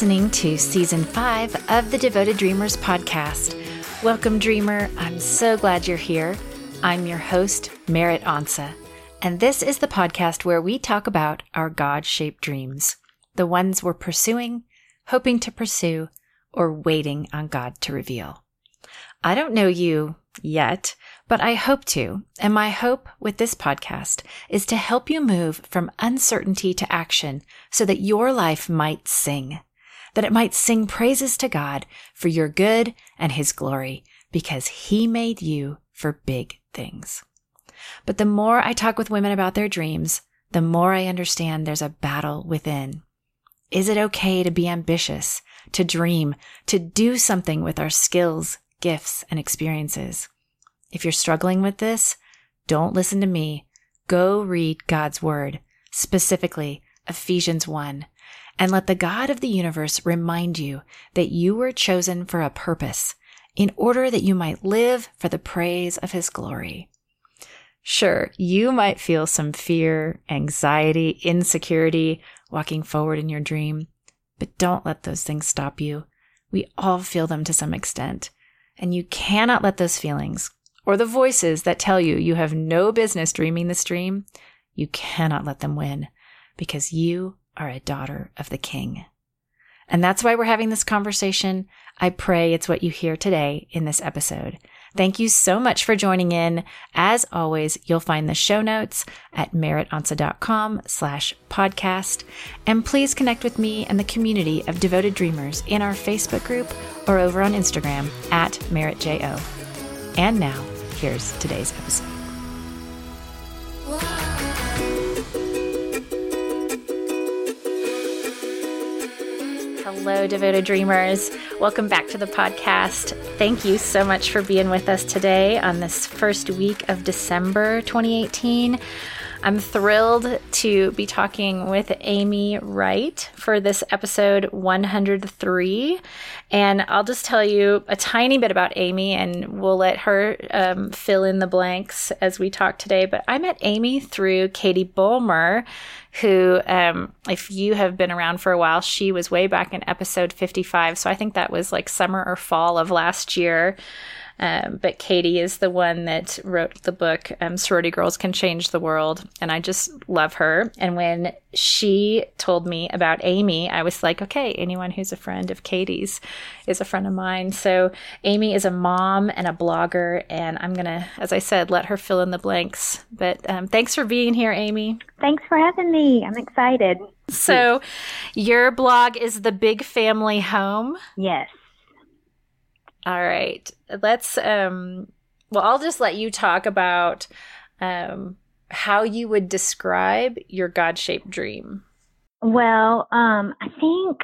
listening to season five of the Devoted Dreamers podcast. Welcome, Dreamer. I'm so glad you're here. I'm your host, Merritt Onsa, and this is the podcast where we talk about our God shaped dreams, the ones we're pursuing, hoping to pursue, or waiting on God to reveal. I don't know you yet, but I hope to. And my hope with this podcast is to help you move from uncertainty to action so that your life might sing, that it might sing praises to God for your good and his glory because he made you for big things. But the more I talk with women about their dreams, the more I understand there's a battle within. Is it okay to be ambitious, to dream, to do something with our skills, gifts, and experiences? If you're struggling with this, don't listen to me. Go read God's word, specifically Ephesians 1, and let the God of the universe remind you that you were chosen for a purpose in order that you might live for the praise of his glory. Sure, you might feel some fear, anxiety, insecurity walking forward in your dream, but don't let those things stop you. We all feel them to some extent, and you cannot let those feelings or the voices that tell you you have no business dreaming this dream, you cannot let them win because you are a daughter of the king. And that's why we're having this conversation. I pray it's what you hear today in this episode. Thank you so much for joining in. As always, you'll find the show notes at merrittonsa.com slash podcast. And please connect with me and the community of devoted dreamers in our Facebook group or over on Instagram at merrittjo. And now, here's today's episode. Hello, devoted dreamers. Welcome back to the podcast. Thank you so much for being with us today on this first week of December 2018. I'm thrilled to be talking with Amy Wright for this episode 103. And I'll just tell you a tiny bit about Amy and we'll let her um, fill in the blanks as we talk today. But I met Amy through Katie Bulmer, who, um, if you have been around for a while, she was way back in episode 55. So I think that was like summer or fall of last year. Um, but Katie is the one that wrote the book, um, Sorority Girls Can Change the World. And I just love her. And when she told me about Amy, I was like, okay, anyone who's a friend of Katie's is a friend of mine. So Amy is a mom and a blogger. And I'm going to, as I said, let her fill in the blanks. But um, thanks for being here, Amy. Thanks for having me. I'm excited. So, your blog is The Big Family Home? Yes. All right. Let's um well, I'll just let you talk about um how you would describe your God-shaped dream. Well, um I think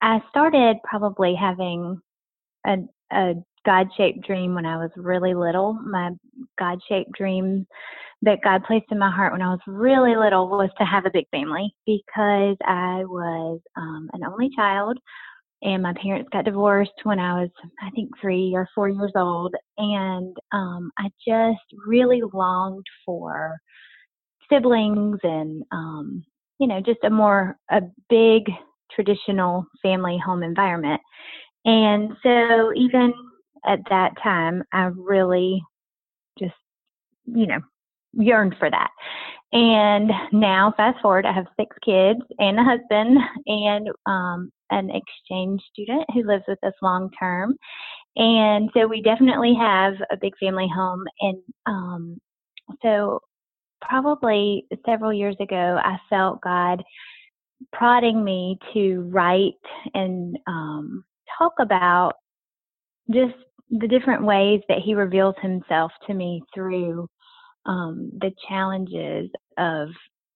I started probably having a a God-shaped dream when I was really little. My God-shaped dream that God placed in my heart when I was really little was to have a big family because I was um, an only child and my parents got divorced when I was, I think, three or four years old. And um, I just really longed for siblings and, um, you know, just a more, a big traditional family home environment. And so even at that time, I really just, you know, yearned for that. And now, fast forward, I have six kids and a husband, and um, an exchange student who lives with us long term. And so we definitely have a big family home. And um, so, probably several years ago, I felt God prodding me to write and um, talk about just the different ways that He reveals Himself to me through um, the challenges of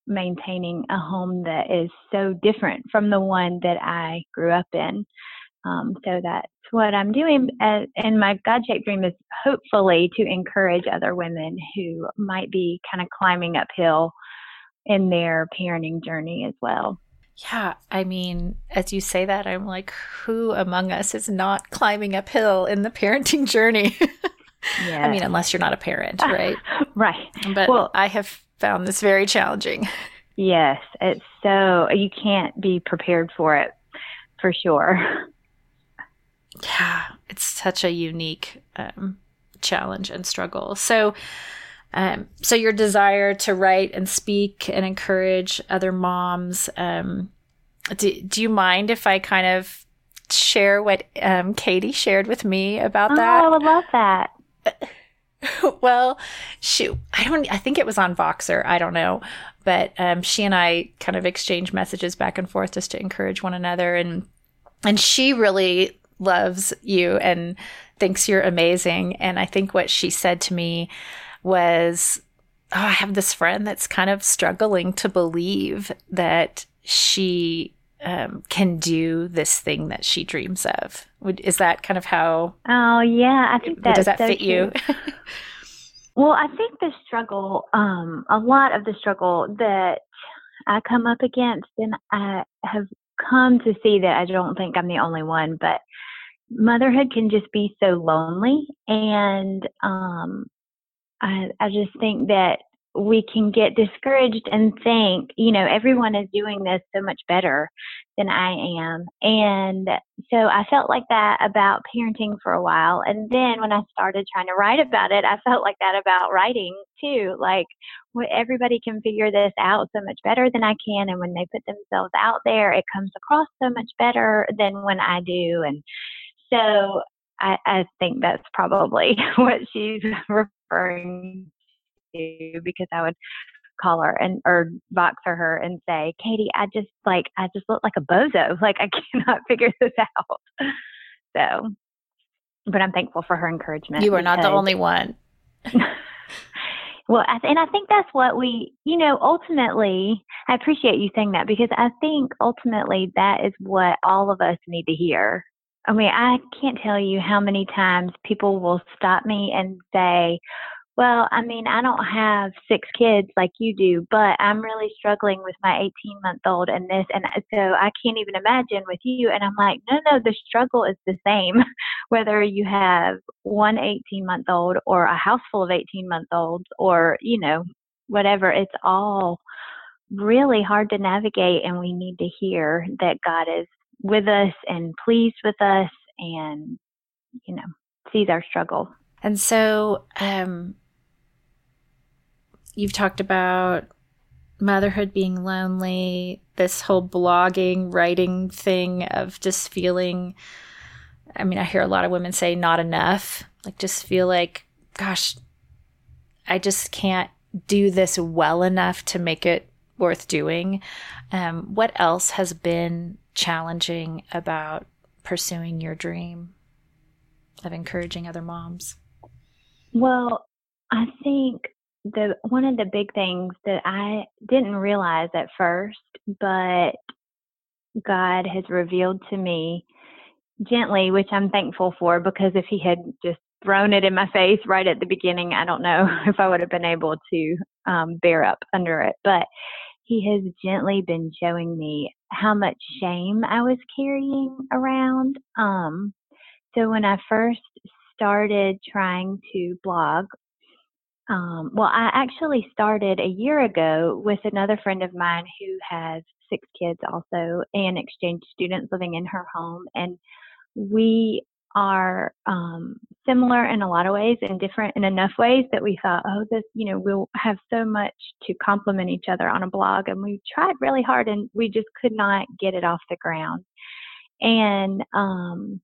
maintaining a home that is so different from the one that I grew up in. Um, so that's what I'm doing. and my God shaped dream is hopefully to encourage other women who might be kind of climbing uphill in their parenting journey as well. Yeah, I mean, as you say that, I'm like, who among us is not climbing uphill in the parenting journey? Yeah. I mean, unless you're not a parent, right? right. But well, I have found this very challenging. Yes, it's so you can't be prepared for it for sure. Yeah, it's such a unique um, challenge and struggle. So, um, so your desire to write and speak and encourage other moms. Um, do, do you mind if I kind of share what um, Katie shared with me about that? oh. I would love that. well, shoot, I don't, I think it was on Voxer. I don't know. But um, she and I kind of exchanged messages back and forth just to encourage one another. And, and she really loves you and thinks you're amazing. And I think what she said to me was, oh, I have this friend that's kind of struggling to believe that she um, can do this thing that she dreams of. Would, is that kind of how? Oh yeah, I think that does that so fit you? well, I think the struggle, um, a lot of the struggle that I come up against, and I have come to see that I don't think I'm the only one, but motherhood can just be so lonely, and um, I, I just think that we can get discouraged and think, you know, everyone is doing this so much better than I am. And so I felt like that about parenting for a while. And then when I started trying to write about it, I felt like that about writing too. Like everybody can figure this out so much better than I can. And when they put themselves out there, it comes across so much better than when I do. And so I, I think that's probably what she's referring to because I would call her and or Voxer her and say, Katie, I just like I just look like a bozo. Like I cannot figure this out. So but I'm thankful for her encouragement. You are not the only one. well, and I think that's what we, you know, ultimately, I appreciate you saying that because I think ultimately that is what all of us need to hear. I mean, I can't tell you how many times people will stop me and say, well, I mean, I don't have six kids like you do, but I'm really struggling with my 18 month old and this. And so I can't even imagine with you. And I'm like, no, no, the struggle is the same, whether you have one 18 month old or a house full of 18 month olds or, you know, whatever. It's all really hard to navigate. And we need to hear that God is with us and pleased with us and, you know, sees our struggle. And so, um, you've talked about motherhood being lonely, this whole blogging, writing thing of just feeling. I mean, I hear a lot of women say not enough, like just feel like, gosh, I just can't do this well enough to make it worth doing. Um, what else has been challenging about pursuing your dream of encouraging other moms? Well, I think the one of the big things that I didn't realize at first, but God has revealed to me gently, which I'm thankful for because if he had just thrown it in my face right at the beginning, I don't know if I would have been able to um, bear up under it. But he has gently been showing me how much shame I was carrying around. Um, so when I first started trying to blog um, well, I actually started a year ago with another friend of mine who has six kids also and exchange students living in her home. And we are um, similar in a lot of ways and different in enough ways that we thought, oh, this, you know, we'll have so much to complement each other on a blog. And we tried really hard and we just could not get it off the ground. And um,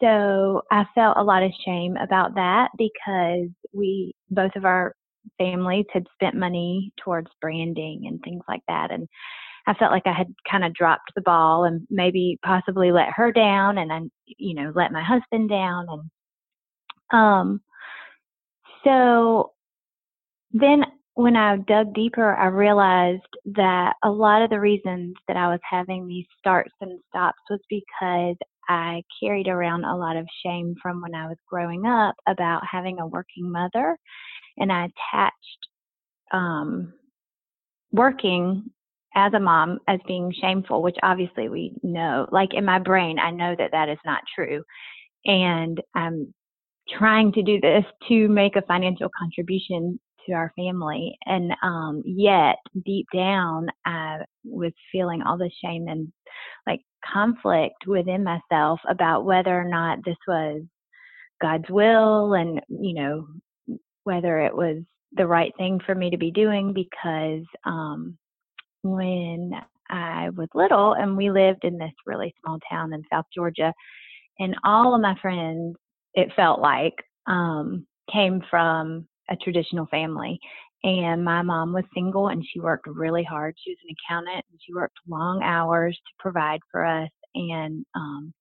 so I felt a lot of shame about that because we, both of our families had spent money towards branding and things like that. And I felt like I had kind of dropped the ball and maybe possibly let her down and I, you know, let my husband down. And, um, so then when I dug deeper, I realized that a lot of the reasons that I was having these starts and stops was because I carried around a lot of shame from when I was growing up about having a working mother, and I attached um, working as a mom as being shameful, which obviously we know. Like in my brain, I know that that is not true, and I'm trying to do this to make a financial contribution to our family, and um, yet deep down, I was feeling all the shame and like conflict within myself about whether or not this was God's will and, you know, whether it was the right thing for me to be doing because um, when I was little and we lived in this really small town in South Georgia, and all of my friends, it felt like, um, came from a traditional family. And my mom was single and she worked really hard. She was an accountant and she worked long hours to provide for us. And, um,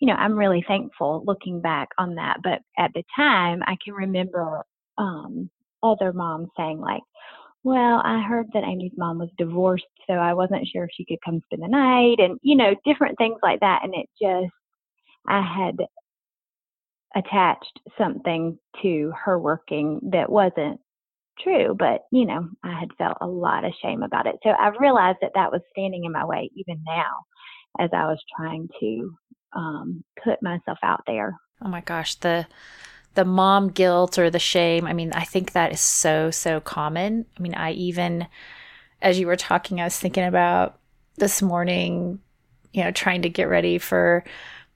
you know, I'm really thankful looking back on that. But at the time, I can remember um, other moms saying, like, well, I heard that Amy's mom was divorced, so I wasn't sure if she could come spend the night, and, you know, different things like that. And it just, I had attached something to her working that wasn't true, but you know, I had felt a lot of shame about it. So I realized that that was standing in my way even now as I was trying to um, put myself out there. Oh my gosh, the the mom guilt or the shame. I mean, I think that is so so common. I mean, I even as you were talking, I was thinking about this morning, you know, trying to get ready for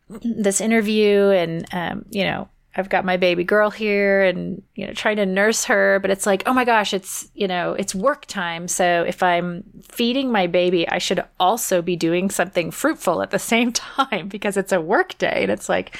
this interview and um, you know I've got my baby girl here and you know trying to nurse her but it's like oh my gosh it's you know it's work time. So if I'm feeding my baby I should also be doing something fruitful at the same time because it's a work day. And it's like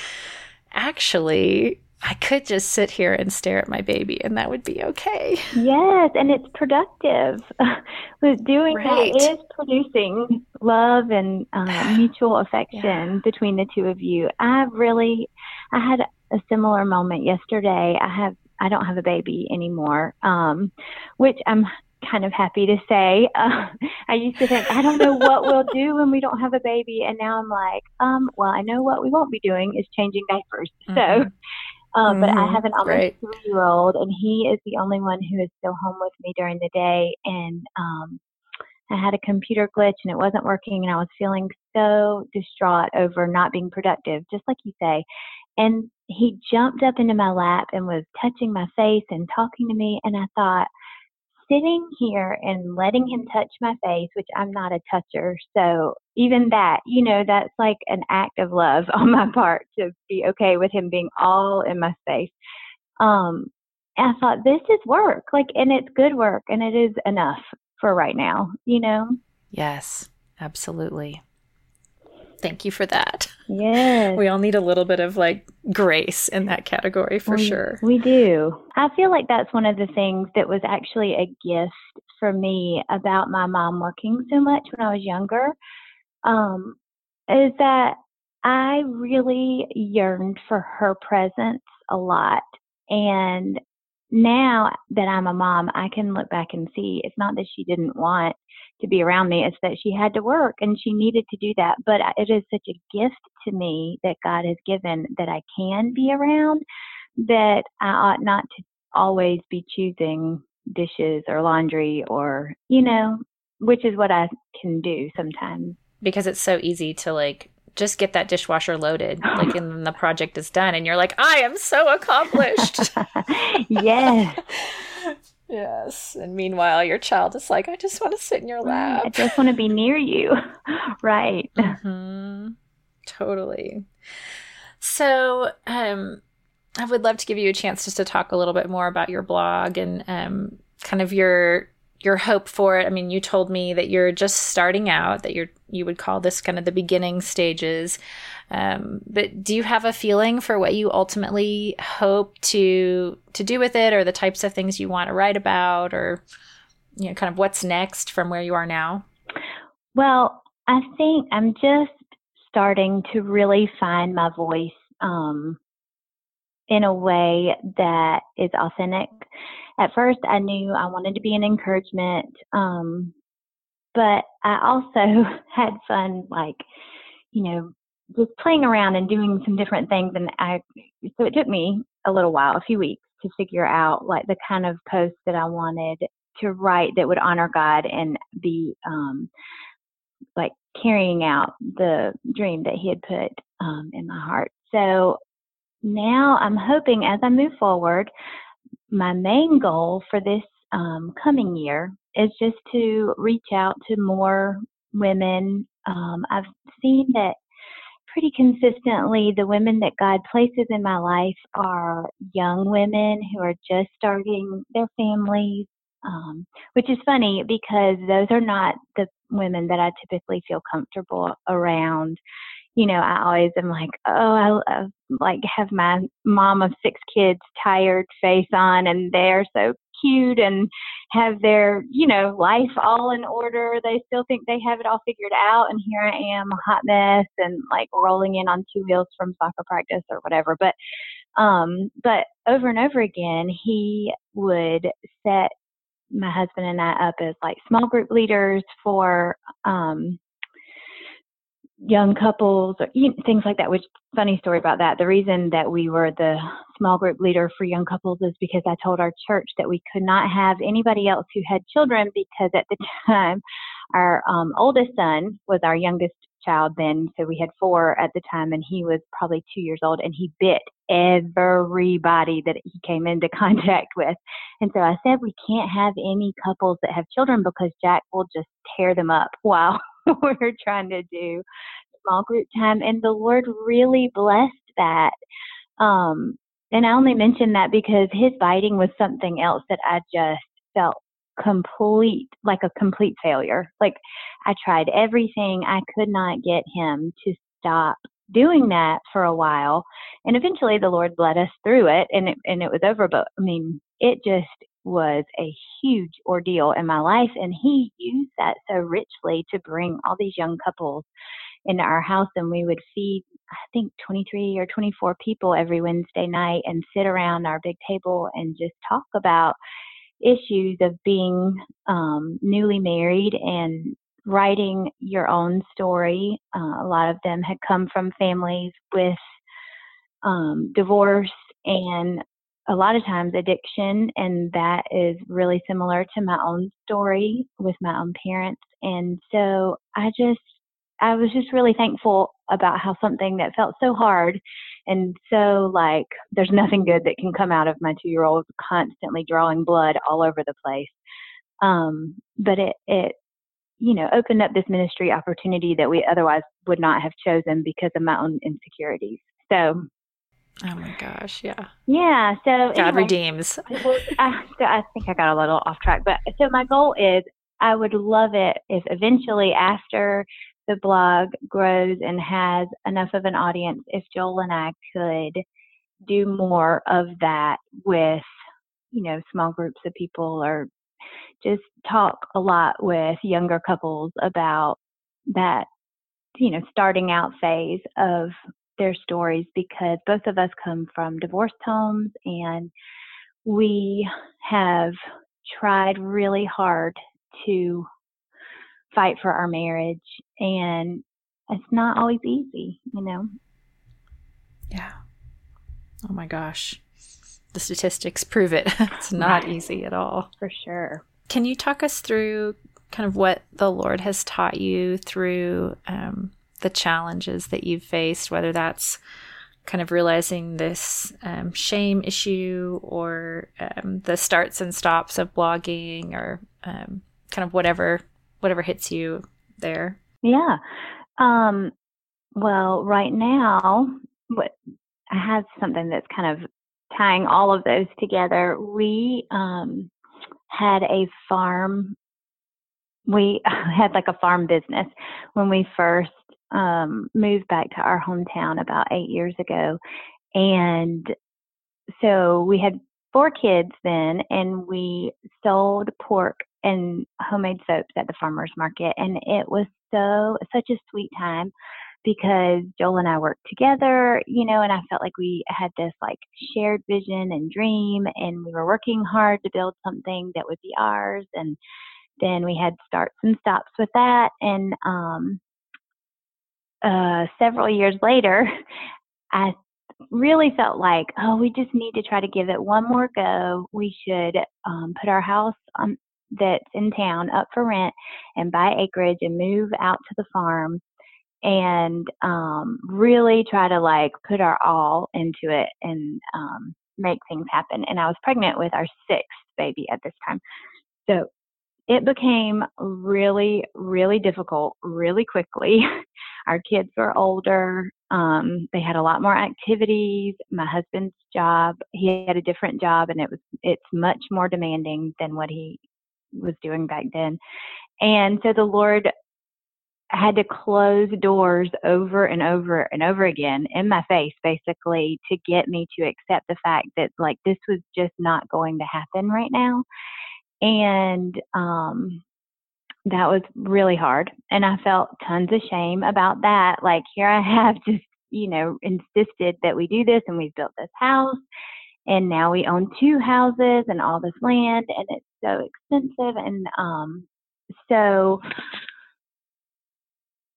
actually I could just sit here and stare at my baby and that would be okay. Yes, and it's productive. Doing right. that is producing love and uh, mutual affection yeah. between the two of you. I really, I had a similar moment yesterday. I have, I don't have a baby anymore, um, which I'm kind of happy to say. Uh, I used to think, I don't know what we'll do when we don't have a baby. And now I'm like, um, well, I know what we won't be doing is changing diapers. Mm-hmm. So um, mm-hmm. But I mm-hmm. have an almost right. three year old, and he is the only one who is still home with me during the day. And um, I had a computer glitch and it wasn't working, and I was feeling so distraught over not being productive, just like you say. And he jumped up into my lap and was touching my face and talking to me. And I thought, sitting here and letting him touch my face, which I'm not a toucher. So even that, you know, that's like an act of love on my part to be okay with him being all in my space. Um, and I thought, this is work, like, and it's good work and it is enough for right now, you know? Yes, absolutely. Thank you for that. Yes. We all need a little bit of like grace in that category for we, sure. We do. I feel like that's one of the things that was actually a gift for me about my mom working so much when I was younger. Um, is that I really yearned for her presence a lot. And now that I'm a mom, I can look back and see it's not that she didn't want to be around me, it's that she had to work and she needed to do that. But it is such a gift to me that God has given that I can be around that I ought not to always be choosing dishes or laundry or, you know, which is what I can do sometimes. Because it's so easy to like just get that dishwasher loaded like and then the project is done and you're like i am so accomplished. Yes. Yes and meanwhile your child is like i just want to sit in your lap i just want to be near you. Right. Mm-hmm. totally. So um i would love to give you a chance just to talk a little bit more about your blog and um kind of your your hope for it? I mean, you told me that you're just starting out, that you're you would call this kind of the beginning stages. Um, but do you have a feeling for what you ultimately hope to to do with it, or the types of things you want to write about, or you know, kind of what's next from where you are now? Well, I think I'm just starting to really find my voice um, in a way that is authentic at first I knew I wanted to be an encouragement, um, but I also had fun, like, you know, just playing around and doing some different things. And I, so it took me a little while, a few weeks to figure out like the kind of post that I wanted to write that would honor God and be, um, like carrying out the dream that he had put um, in my heart. So now I'm hoping as I move forward, my main goal for this um, coming year is just to reach out to more women. Um, I've seen that pretty consistently the women that God places in my life are young women who are just starting their families, um, which is funny because those are not the women that I typically feel comfortable around you know, I always am like, oh, I, I like have my mom of six kids tired face on, and they're so cute and have their, you know, life all in order. They still think they have it all figured out, and here I am, a hot mess, and like rolling in on two wheels from soccer practice or whatever. But, um, but over and over again, he would set my husband and I up as like small group leaders for um young couples or things like that which funny story about that. The reason that we were the small group leader for young couples is because i told our church that we could not have anybody else who had children because at the time our um, oldest son was our youngest child then. So we had four at the time and he was probably two years old and he bit everybody that he came into contact with. And so i said we can't have any couples that have children because jack will just tear them up while we're trying to do small group time. And the Lord really blessed that. Um, and I only mention that because his biting was something else that I just felt complete, like a complete failure. Like I tried everything. I could not get him to stop doing that for a while. And eventually the Lord led us through it and it, and it was over. But I mean, it just was a huge ordeal in my life. And he used that so richly to bring all these young couples into our house. And we would feed, I think, 23 or 24 people every Wednesday night and sit around our big table and just talk about issues of being um, newly married and writing your own story. Uh, a lot of them had come from families with um, divorce and a lot of times addiction, and that is really similar to my own story with my own parents. And so I just, I was just really thankful about how something that felt so hard and so like there's nothing good that can come out of my two year old constantly drawing blood all over the place. Um, but it, it, you know, opened up this ministry opportunity that we otherwise would not have chosen because of my own insecurities. So Oh my gosh, yeah. Yeah, so God anyway, redeems. I, I think I got a little off track, but so my goal is I would love it if eventually after the blog grows and has enough of an audience, if Joel and I could do more of that with, you know, small groups of people or just talk a lot with younger couples about that, you know, starting out phase of their stories because both of us come from divorced homes and we have tried really hard to fight for our marriage and it's not always easy, you know. Yeah. Oh my gosh. The statistics prove it. it's not right. easy at all. For sure. Can you talk us through kind of what the Lord has taught you through um, the challenges that you've faced, whether that's kind of realizing this um, shame issue or um, the starts and stops of blogging or um, kind of whatever whatever hits you there. Yeah. Um, well right now what i have something that's kind of tying all of those together. We um, had a farm we had like a farm business when we first um, moved back to our hometown about eight years ago. And so we had four kids then, and we sold pork and homemade soaps at the farmer's market. And it was so, such a sweet time because Joel and I worked together, you know, and I felt like we had this like shared vision and dream, and we were working hard to build something that would be ours. And then we had starts and stops with that. And um, uh, several years later, I really felt like, oh, we just need to try to give it one more go. We should um, put our house um, that's in town up for rent and buy acreage and move out to the farm and um, really try to like put our all into it and um, make things happen. And I was pregnant with our sixth baby at this time. So it became really, really difficult really quickly. Our kids were older. Um, they had a lot more activities. My husband's job, he had a different job and it was, it's much more demanding than what he was doing back then. And so the Lord had to close doors over and over and over again in my face, basically, to get me to accept the fact that like this was just not going to happen right now. And um, that was really hard. And I felt tons of shame about that. Like, here I have just, you know, insisted that we do this and we've built this house. And now we own two houses and all this land, and it's so expensive. And um, so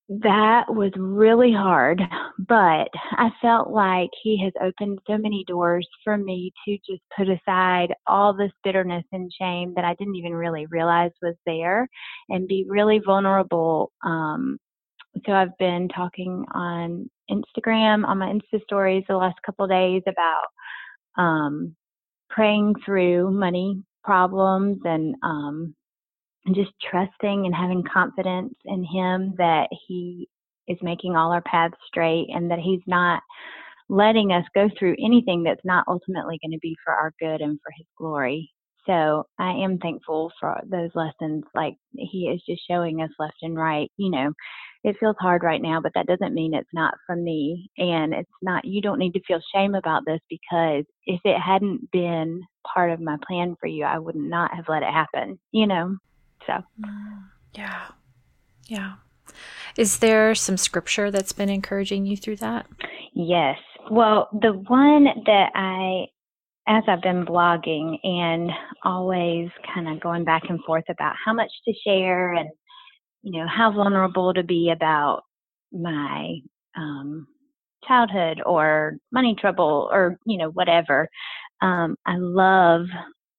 that was really hard, but I felt like he has opened so many doors for me to just put aside all this bitterness and shame that I didn't even really realize was there and be really vulnerable. Um, so I've been talking on Instagram, on my Insta stories the last couple days about um, praying through money problems and um, and just trusting and having confidence in him that he is making all our paths straight and that he's not letting us go through anything that's not ultimately going to be for our good and for his glory. So I am thankful for those lessons. Like he is just showing us left and right. You know, it feels hard right now, but that doesn't mean it's not from me. And it's not, you don't need to feel shame about this because if it hadn't been part of my plan for you, I would not have let it happen, you know? So, yeah. Yeah. Is there some scripture that's been encouraging you through that? Yes. Well, the one that I, as I've been blogging and always kind of going back and forth about how much to share and, you know, how vulnerable to be about my um, childhood or money trouble or, you know, whatever. Um, I love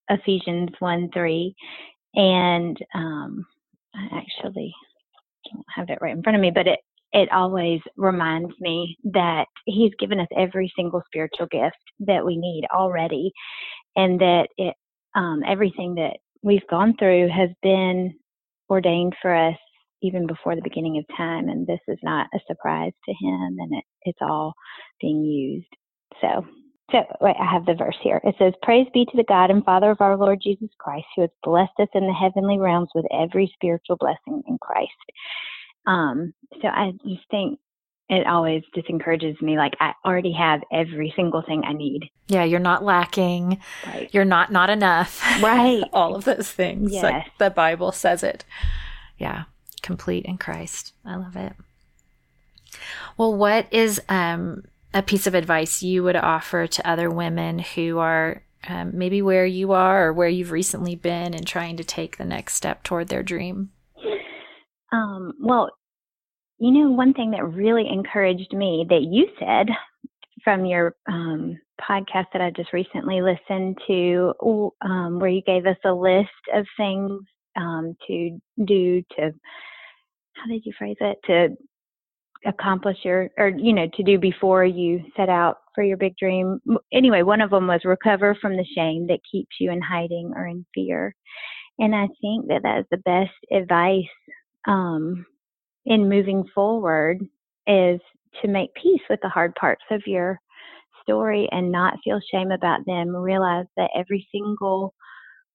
Ephesians 1 3 and um, I actually don't have it right in front of me, but it it always reminds me that He's given us every single spiritual gift that we need already, and that it um, everything that we've gone through has been ordained for us even before the beginning of time, and this is not a surprise to Him, and it, it's all being used. So so, wait, I have the verse here. It says, Praise be to the God and Father of our Lord Jesus Christ, who has blessed us in the heavenly realms with every spiritual blessing in Christ. Um, so I just think it always just encourages me like I already have every single thing I need. Yeah, you're not lacking. Right. You're not not enough. Right. All of those things. Yes. Like the Bible says it. Yeah. Complete in Christ. I love it. Well, what is um a piece of advice you would offer to other women who are um, maybe where you are or where you've recently been and trying to take the next step toward their dream? Um, well, you know, one thing that really encouraged me that you said from your um, podcast that I just recently listened to, um, where you gave us a list of things um, to do to, how did you phrase it? To accomplish your or you know to do before you set out for your big dream. Anyway one of them was recover from the shame that keeps you in hiding or in fear. And i think that that's the best advice um, in moving forward is to make peace with the hard parts of your story and not feel shame about them. Realize that every single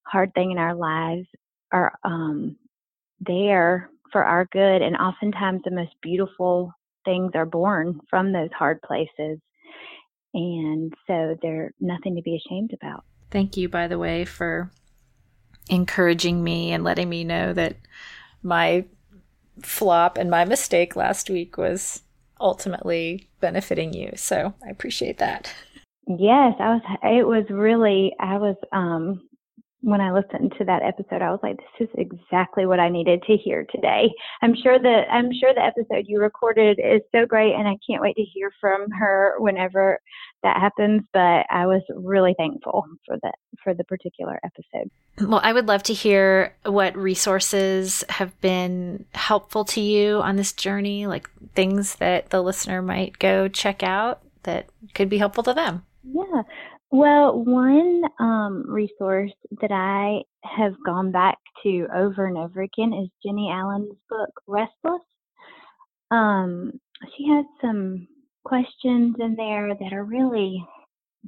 hard thing in our lives are um, there for our good. And oftentimes, the most beautiful things are born from those hard places. And so they're nothing to be ashamed about. Thank you, by the way, for encouraging me and letting me know that my flop and my mistake last week was ultimately benefiting you. So I appreciate that. Yes, I was it was really I was um when I listened to that episode, I was like, this is exactly what I needed to hear today. I'm sure that I'm sure the episode you recorded is so great and I can't wait to hear from her whenever that happens. But I was really thankful for that for the particular episode. Well, I would love to hear what resources have been helpful to you on this journey, like things that the listener might go check out that could be helpful to them. Yeah. Well, one um, resource that I have gone back to over and over again is Jennie Allen's book, Restless. Um, she has some questions in there that are really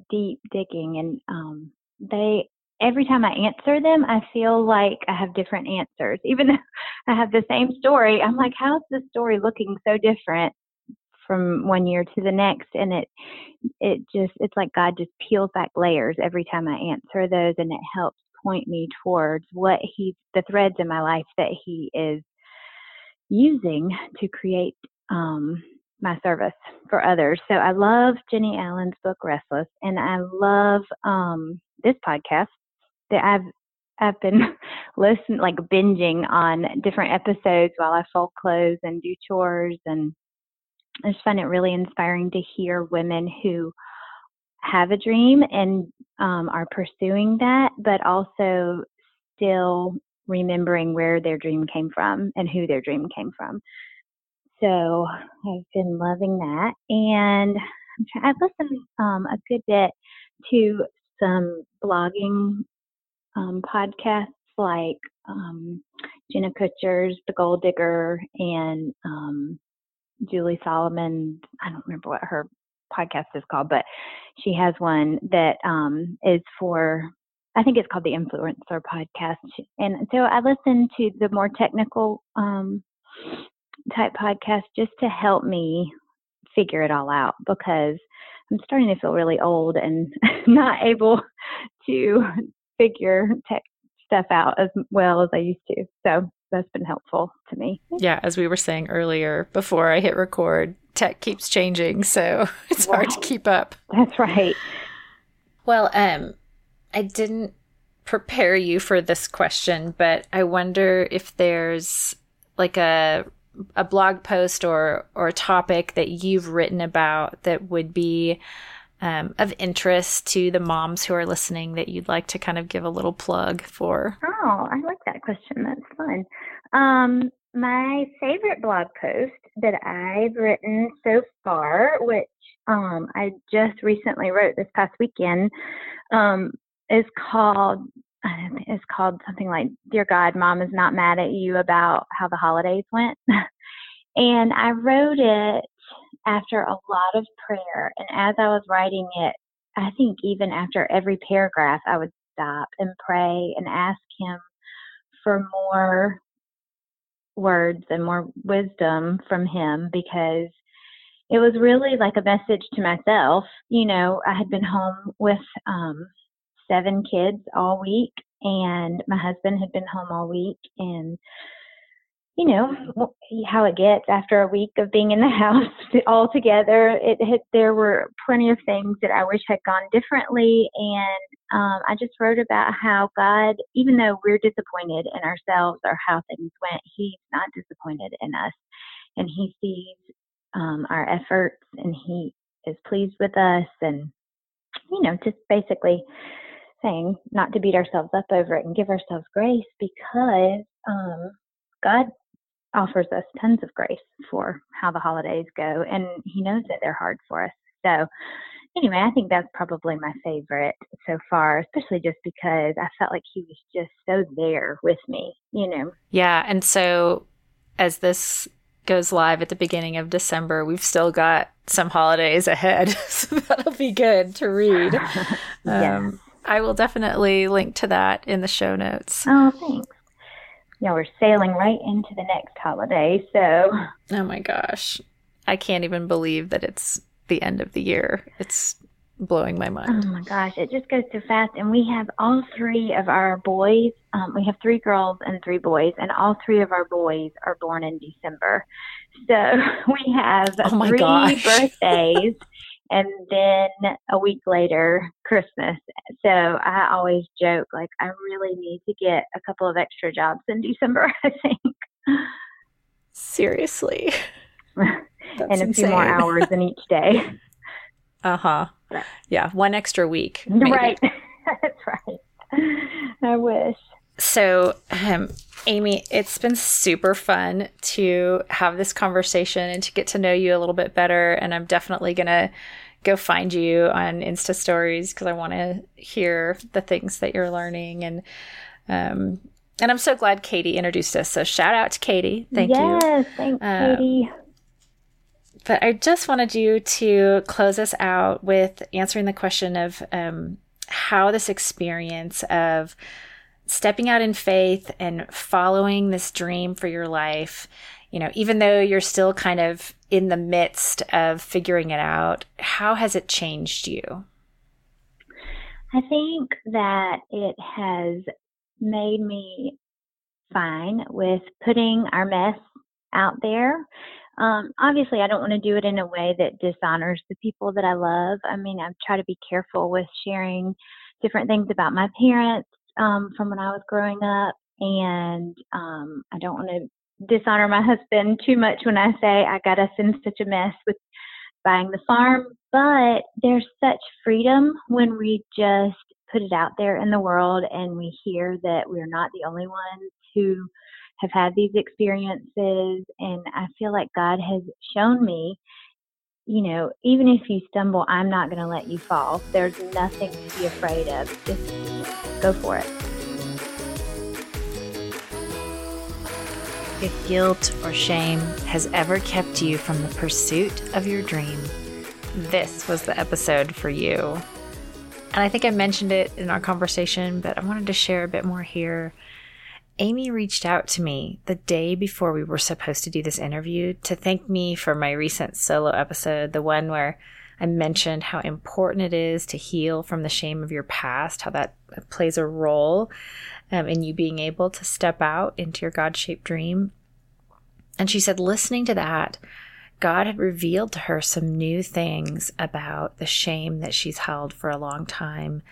deep digging, and um, they every time I answer them, I feel like I have different answers. Even though I have the same story, I'm like, how's the story looking so different from one year to the next? And it it just it's like God just peels back layers every time I answer those, and it helps point me towards what He the threads in my life that He is using to create um, my service for others. So I love Jennie Allen's book Restless, and I love um, this podcast that I've I've been listening, like binging on different episodes while I fold clothes and do chores, and I just find it really inspiring to hear women who have a dream and um, are pursuing that, but also still remembering where their dream came from and who their dream came from. So I've been loving that, and I've listened um, a good bit to some blogging um, podcasts like um, Jenna Kutcher's The Goal Digger and um, Julie Solomon. I don't remember what her podcast is called, but she has one that um, is for, I think it's called the Influencer Podcast. And so I listen to the more technical um, type podcast just to help me figure it all out because I'm starting to feel really old and not able to figure tech stuff out as well as I used to. So that's been helpful to me. Yeah, as we were saying earlier before I hit record, tech keeps changing, so it's right. hard to keep up. That's right. Well, um I didn't prepare you for this question, but I wonder if there's like a a blog post or or a topic that you've written about that would be um, of interest to the moms who are listening that you'd like to kind of give a little plug for? Oh, I like that question. That's fun. Um, my favorite blog post that I've written so far, which um, I just recently wrote this past weekend, um, is called is called something like "Dear God, Mom is not mad at you about how the holidays went," and I wrote it after a lot of prayer. And as I was writing it, I think even after every paragraph, I would stop and pray and ask Him for more words and more wisdom from Him because it was really like a message to myself. You know, I had been home with um, seven kids all week, and my husband had been home all week, and you know how it gets after a week of being in the house all together. It had, there were plenty of things that I wish had gone differently, and um, I just wrote about how God, even though we're disappointed in ourselves or how things went, He's not disappointed in us, and He sees um, our efforts, and He is pleased with us, and you know, just basically saying not to beat ourselves up over it and give ourselves grace because um, God offers us tons of grace for how the holidays go, and He knows that they're hard for us. So, anyway, I think that's probably my favorite so far, especially just because I felt like He was just so there with me, you know. Yeah. And so, as this goes live at the beginning of December, we've still got some holidays ahead. so that'll be good to read. yeah. Um, I will definitely link to that in the show notes. Oh, thanks you know, we're sailing right into the next holiday. So, oh my gosh, I can't even believe that it's the end of the year. It's blowing my mind. Oh my gosh, it just goes too fast. And we have all three of our boys. Um, we have three girls and three boys, and all three of our boys are born in December. So we have oh three gosh. birthdays and then a week later christmas. So i always joke like i really need to get a couple of extra jobs in december i think. Seriously. And a insane. few more hours in each day. Uh-huh. Yeah one extra week maybe. right that's right. I wish So, um, Amy, it's been super fun to have this conversation and to get to know you a little bit better. And I'm definitely going to go find you on Insta stories because I want to hear the things that you're learning. And, um, and I'm so glad Katie introduced us. So shout out to Katie. Thank yes, you. Yes, thanks, um, Katie. But I just wanted you to close us out with answering the question of um, how this experience of stepping out in faith and following this dream for your life, you know, even though you're still kind of in the midst of figuring it out, how has it changed you? I think that it has made me fine with putting our mess out there. Um, obviously, I don't want to do it in a way that dishonors the people that I love. I mean, I try to be careful with sharing different things about my parents um, from when I was growing up, and um, I don't want to dishonor my husband too much when I say I got us in such a mess with buying the farm. But there's such freedom when we just put it out there in the world and we hear that we're not the only ones who have had these experiences. And I feel like God has shown me you know, even if you stumble, I'm not going to let you fall. There's nothing to be afraid of. Just go for it. If guilt or shame has ever kept you from the pursuit of your dream, this was the episode for you. And I think I mentioned it in our conversation, but I wanted to share a bit more here. Amy reached out to me the day before we were supposed to do this interview to thank me for my recent solo episode, the one where I mentioned how important it is to heal from the shame of your past, how that plays a role um, in you being able to step out into your God shaped dream. And she said, listening to that, God had revealed to her some new things about the shame that she's held for a long time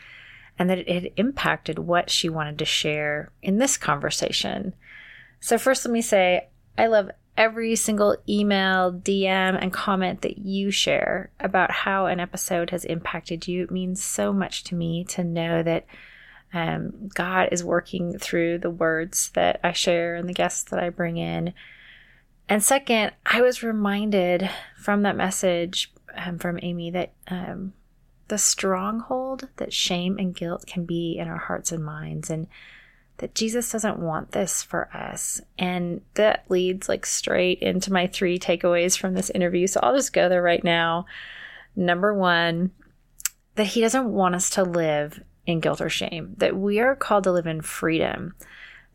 and that it had impacted what she wanted to share in this conversation. So, first, let me say I love every single email, DM, and comment that you share about how an episode has impacted you. It means so much to me to know that um, God is working through the words that I share and the guests that I bring in. And second, I was reminded from that message um, from Amy that um, the stronghold that shame and guilt can be in our hearts and minds and that Jesus doesn't want this for us. And that leads like straight into my three takeaways from this interview. So I'll just go there right now. Number one, that he doesn't want us to live in guilt or shame, that we are called to live in freedom.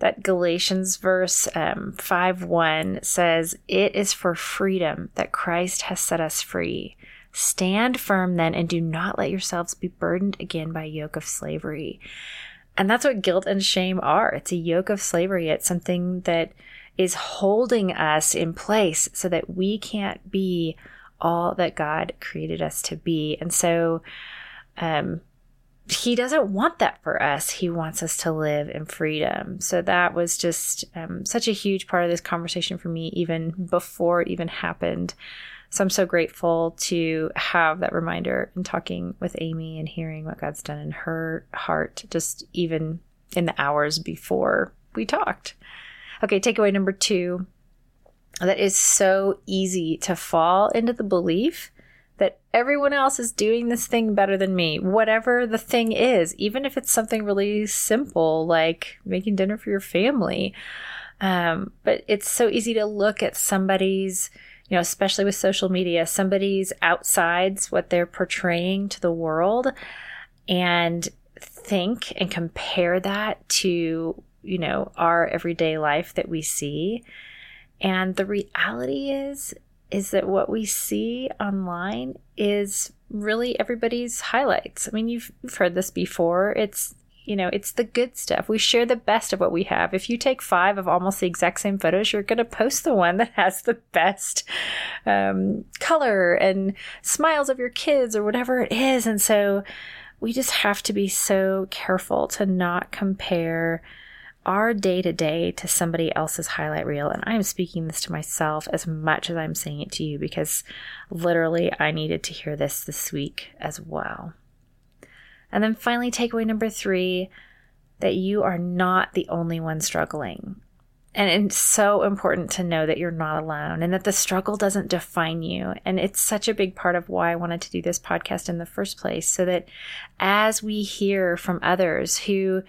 That Galatians verse um, 5 1 says, It is for freedom that Christ has set us free. Stand firm then and do not let yourselves be burdened again by yoke of slavery. And that's what guilt and shame are. It's a yoke of slavery. It's something that is holding us in place so that we can't be all that God created us to be. And so, um, he doesn't want that for us. He wants us to live in freedom. So that was just um, such a huge part of this conversation for me, even before it even happened. So I'm so grateful to have that reminder in talking with Amy and hearing what God's done in her heart, just even in the hours before we talked. Okay, takeaway number two that is so easy to fall into the belief that everyone else is doing this thing better than me, whatever the thing is, even if it's something really simple like making dinner for your family. Um, but it's so easy to look at somebody's you know, especially with social media, somebody's outsides what they're portraying to the world and think and compare that to, you know, our everyday life that we see. And the reality is, is that what we see online is really everybody's highlights. I mean, you've, you've heard this before. It's you know, it's the good stuff. We share the best of what we have. If you take five of almost the exact same photos, you're going to post the one that has the best um, color and smiles of your kids or whatever it is. And so we just have to be so careful to not compare our day to day to somebody else's highlight reel. And I'm speaking this to myself as much as I'm saying it to you because literally I needed to hear this this week as well. And then finally, takeaway number three that you are not the only one struggling. And it's so important to know that you're not alone and that the struggle doesn't define you. And it's such a big part of why I wanted to do this podcast in the first place, so that as we hear from others who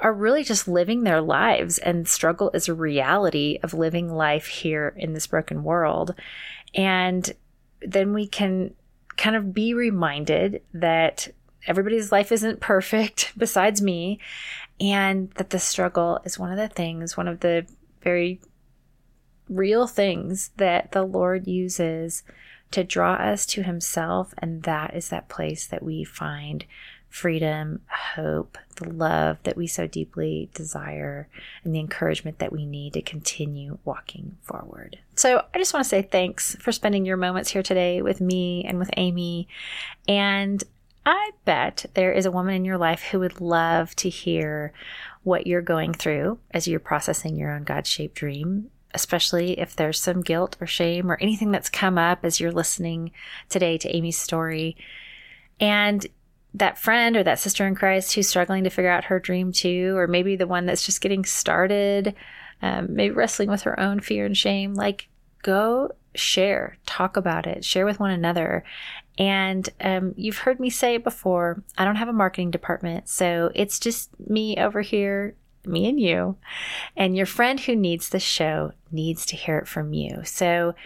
are really just living their lives and struggle is a reality of living life here in this broken world. And then we can kind of be reminded that everybody's life isn't perfect besides me and that the struggle is one of the things, one of the very real things that the Lord uses to draw us to Himself. And that is that place that we find freedom, hope, the love that we so deeply desire, and the encouragement that we need to continue walking forward. So I just want to say thanks for spending your moments here today with me and with Amy. And I bet there is a woman in your life who would love to hear what you're going through as you're processing your own God shaped dream, especially if there's some guilt or shame or anything that's come up as you're listening today to Amy's story. And that friend or that sister in Christ who's struggling to figure out her dream too, or maybe the one that's just getting started, um, maybe wrestling with her own fear and shame, like go share, talk about it, share with one another, and um, you've heard me say it before I don't have a marketing department. So it's just me over here, me and you. And your friend who needs the show needs to hear it from you. So,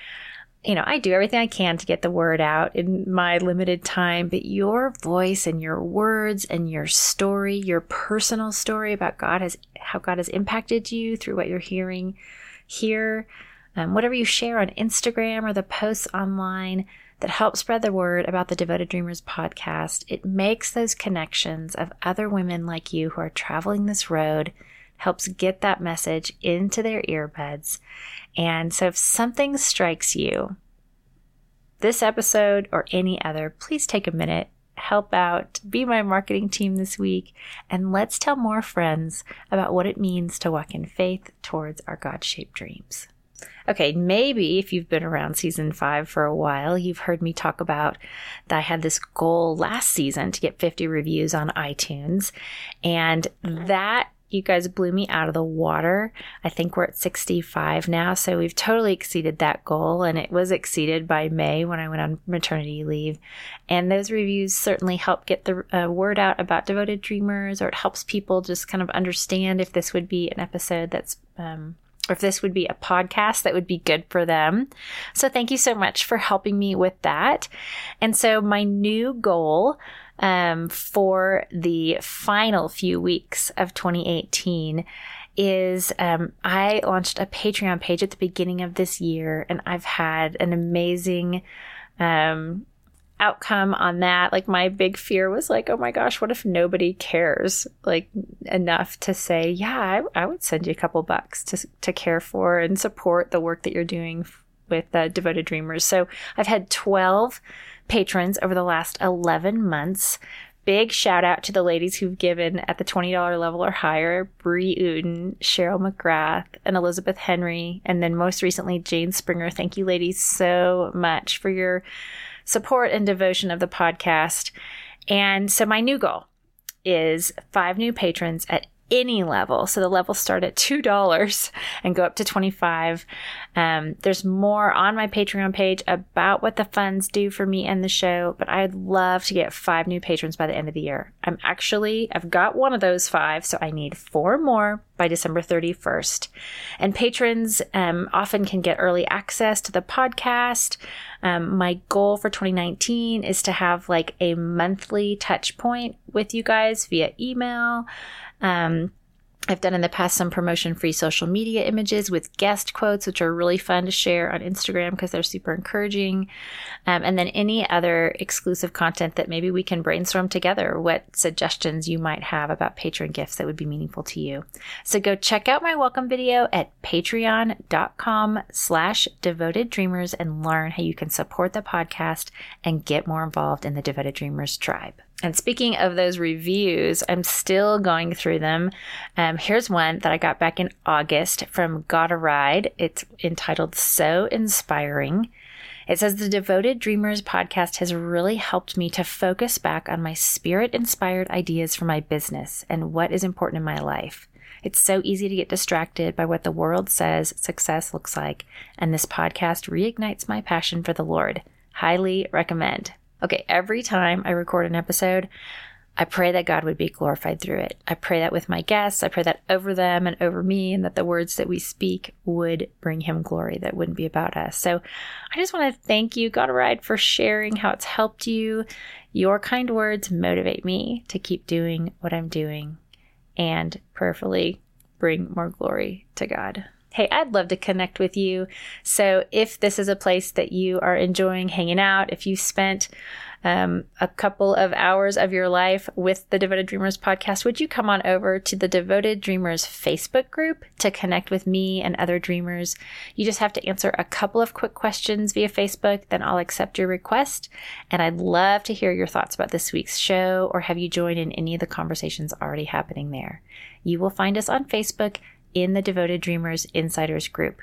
you know, I do everything I can to get the word out in my limited time, but your voice and your words and your story, your personal story about God has how God has impacted you through what you're hearing here, um, whatever you share on Instagram or the posts online, that help spread the word about the Devoted Dreamers podcast. It makes those connections of other women like you who are traveling this road, helps get that message into their earbuds. And so if something strikes you, this episode or any other, please take a minute, help out, be my marketing team this week, and let's tell more friends about what it means to walk in faith towards our God shaped dreams. Okay, maybe if you've been around season five for a while, you've heard me talk about that I had this goal last season to get 50 reviews on iTunes. And that you guys blew me out of the water. I think we're at 65 now. So we've totally exceeded that goal. And it was exceeded by May when I went on maternity leave. And those reviews certainly help get the uh, word out about devoted dreamers, or it helps people just kind of understand if this would be an episode that's um, or if this would be a podcast that would be good for them. So thank you so much for helping me with that. And so my new goal um, for the final few weeks of 2018 is um, I launched a Patreon page at the beginning of this year, and I've had an amazing um, outcome on that. Like my big fear was like, oh my gosh, what if nobody cares like enough to say, yeah, I, I would send you a couple bucks to to care for and support the work that you're doing with uh, Devoted Dreamers. So I've had 12 patrons over the last 11 months. Big shout out to the ladies who've given at the $20 level or higher Bree Uden, Cheryl McGrath, and Elizabeth Henry. And then most recently, Jane Springer. Thank you, ladies, so much for your support and devotion of the podcast. And so my new goal is five new patrons at any level. So the levels start at $2 and go up to 25. Um, there's more on my Patreon page about what the funds do for me and the show, but I'd love to get five new patrons by the end of the year. I'm actually, I've got one of those five, so I need four more by December 31st. And patrons um, often can get early access to the podcast. Um, my goal for 2019 is to have like a monthly touch point with you guys via email. Um, I've done in the past some promotion free social media images with guest quotes, which are really fun to share on Instagram because they're super encouraging. Um, and then any other exclusive content that maybe we can brainstorm together, what suggestions you might have about patron gifts that would be meaningful to you. So go check out my welcome video at patreon.com slash devoted dreamers and learn how you can support the podcast and get more involved in the Devoted Dreamers tribe. And speaking of those reviews, I'm still going through them. Um, here's one that I got back in August from Got a Ride. It's entitled So Inspiring. It says the Devoted Dreamers podcast has really helped me to focus back on my spirit inspired ideas for my business and what is important in my life. It's so easy to get distracted by what the world says success looks like, and this podcast reignites my passion for the Lord. Highly recommend. Okay, every time I record an episode, I pray that God would be glorified through it. I pray that with my guests. I pray that over them and over me, and that the words that we speak would bring Him glory that wouldn't be about us. So I just want to thank you, God Ride, for sharing how it's helped you. Your kind words motivate me to keep doing what I'm doing and prayerfully bring more glory to God. Hey, I'd love to connect with you. So if this is a place that you are enjoying hanging out, if you spent um, a couple of hours of your life with the Devoted Dreamers podcast, would you come on over to the Devoted Dreamers Facebook group to connect with me and other dreamers? You just have to answer a couple of quick questions via Facebook, then I'll accept your request. And I'd love to hear your thoughts about this week's show or have you joined in any of the conversations already happening there. You will find us on Facebook in the Devoted Dreamers Insiders group.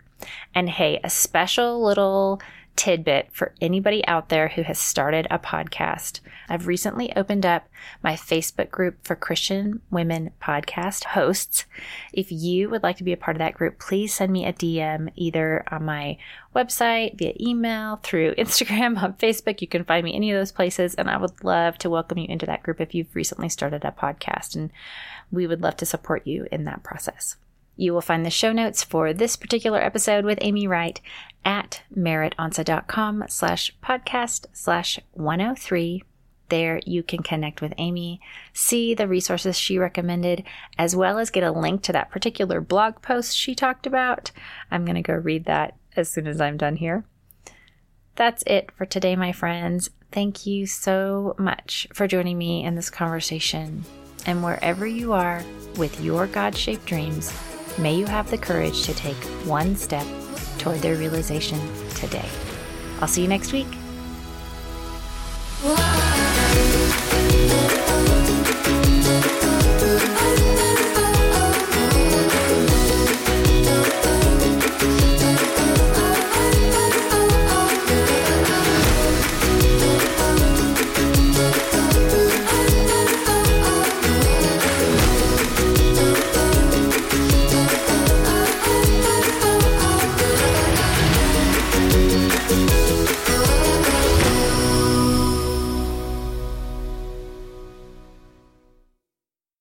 And hey, a special little tidbit for anybody out there who has started a podcast. I've recently opened up my Facebook group for Christian women podcast hosts. If you would like to be a part of that group, please send me a DM either on my website, via email, through Instagram, on Facebook. You can find me any of those places, and I would love to welcome you into that group if you've recently started a podcast. And we would love to support you in that process. You will find the show notes for this particular episode with Amy Wright at merrittonsa.com slash podcast slash 103. There you can connect with Amy, see the resources she recommended, as well as get a link to that particular blog post she talked about. I'm going to go read that as soon as I'm done here. That's it for today, my friends. Thank you so much for joining me in this conversation. And wherever you are with your God shaped dreams, may you have the courage to take one step toward their realization today. I'll see you next week. Whoa.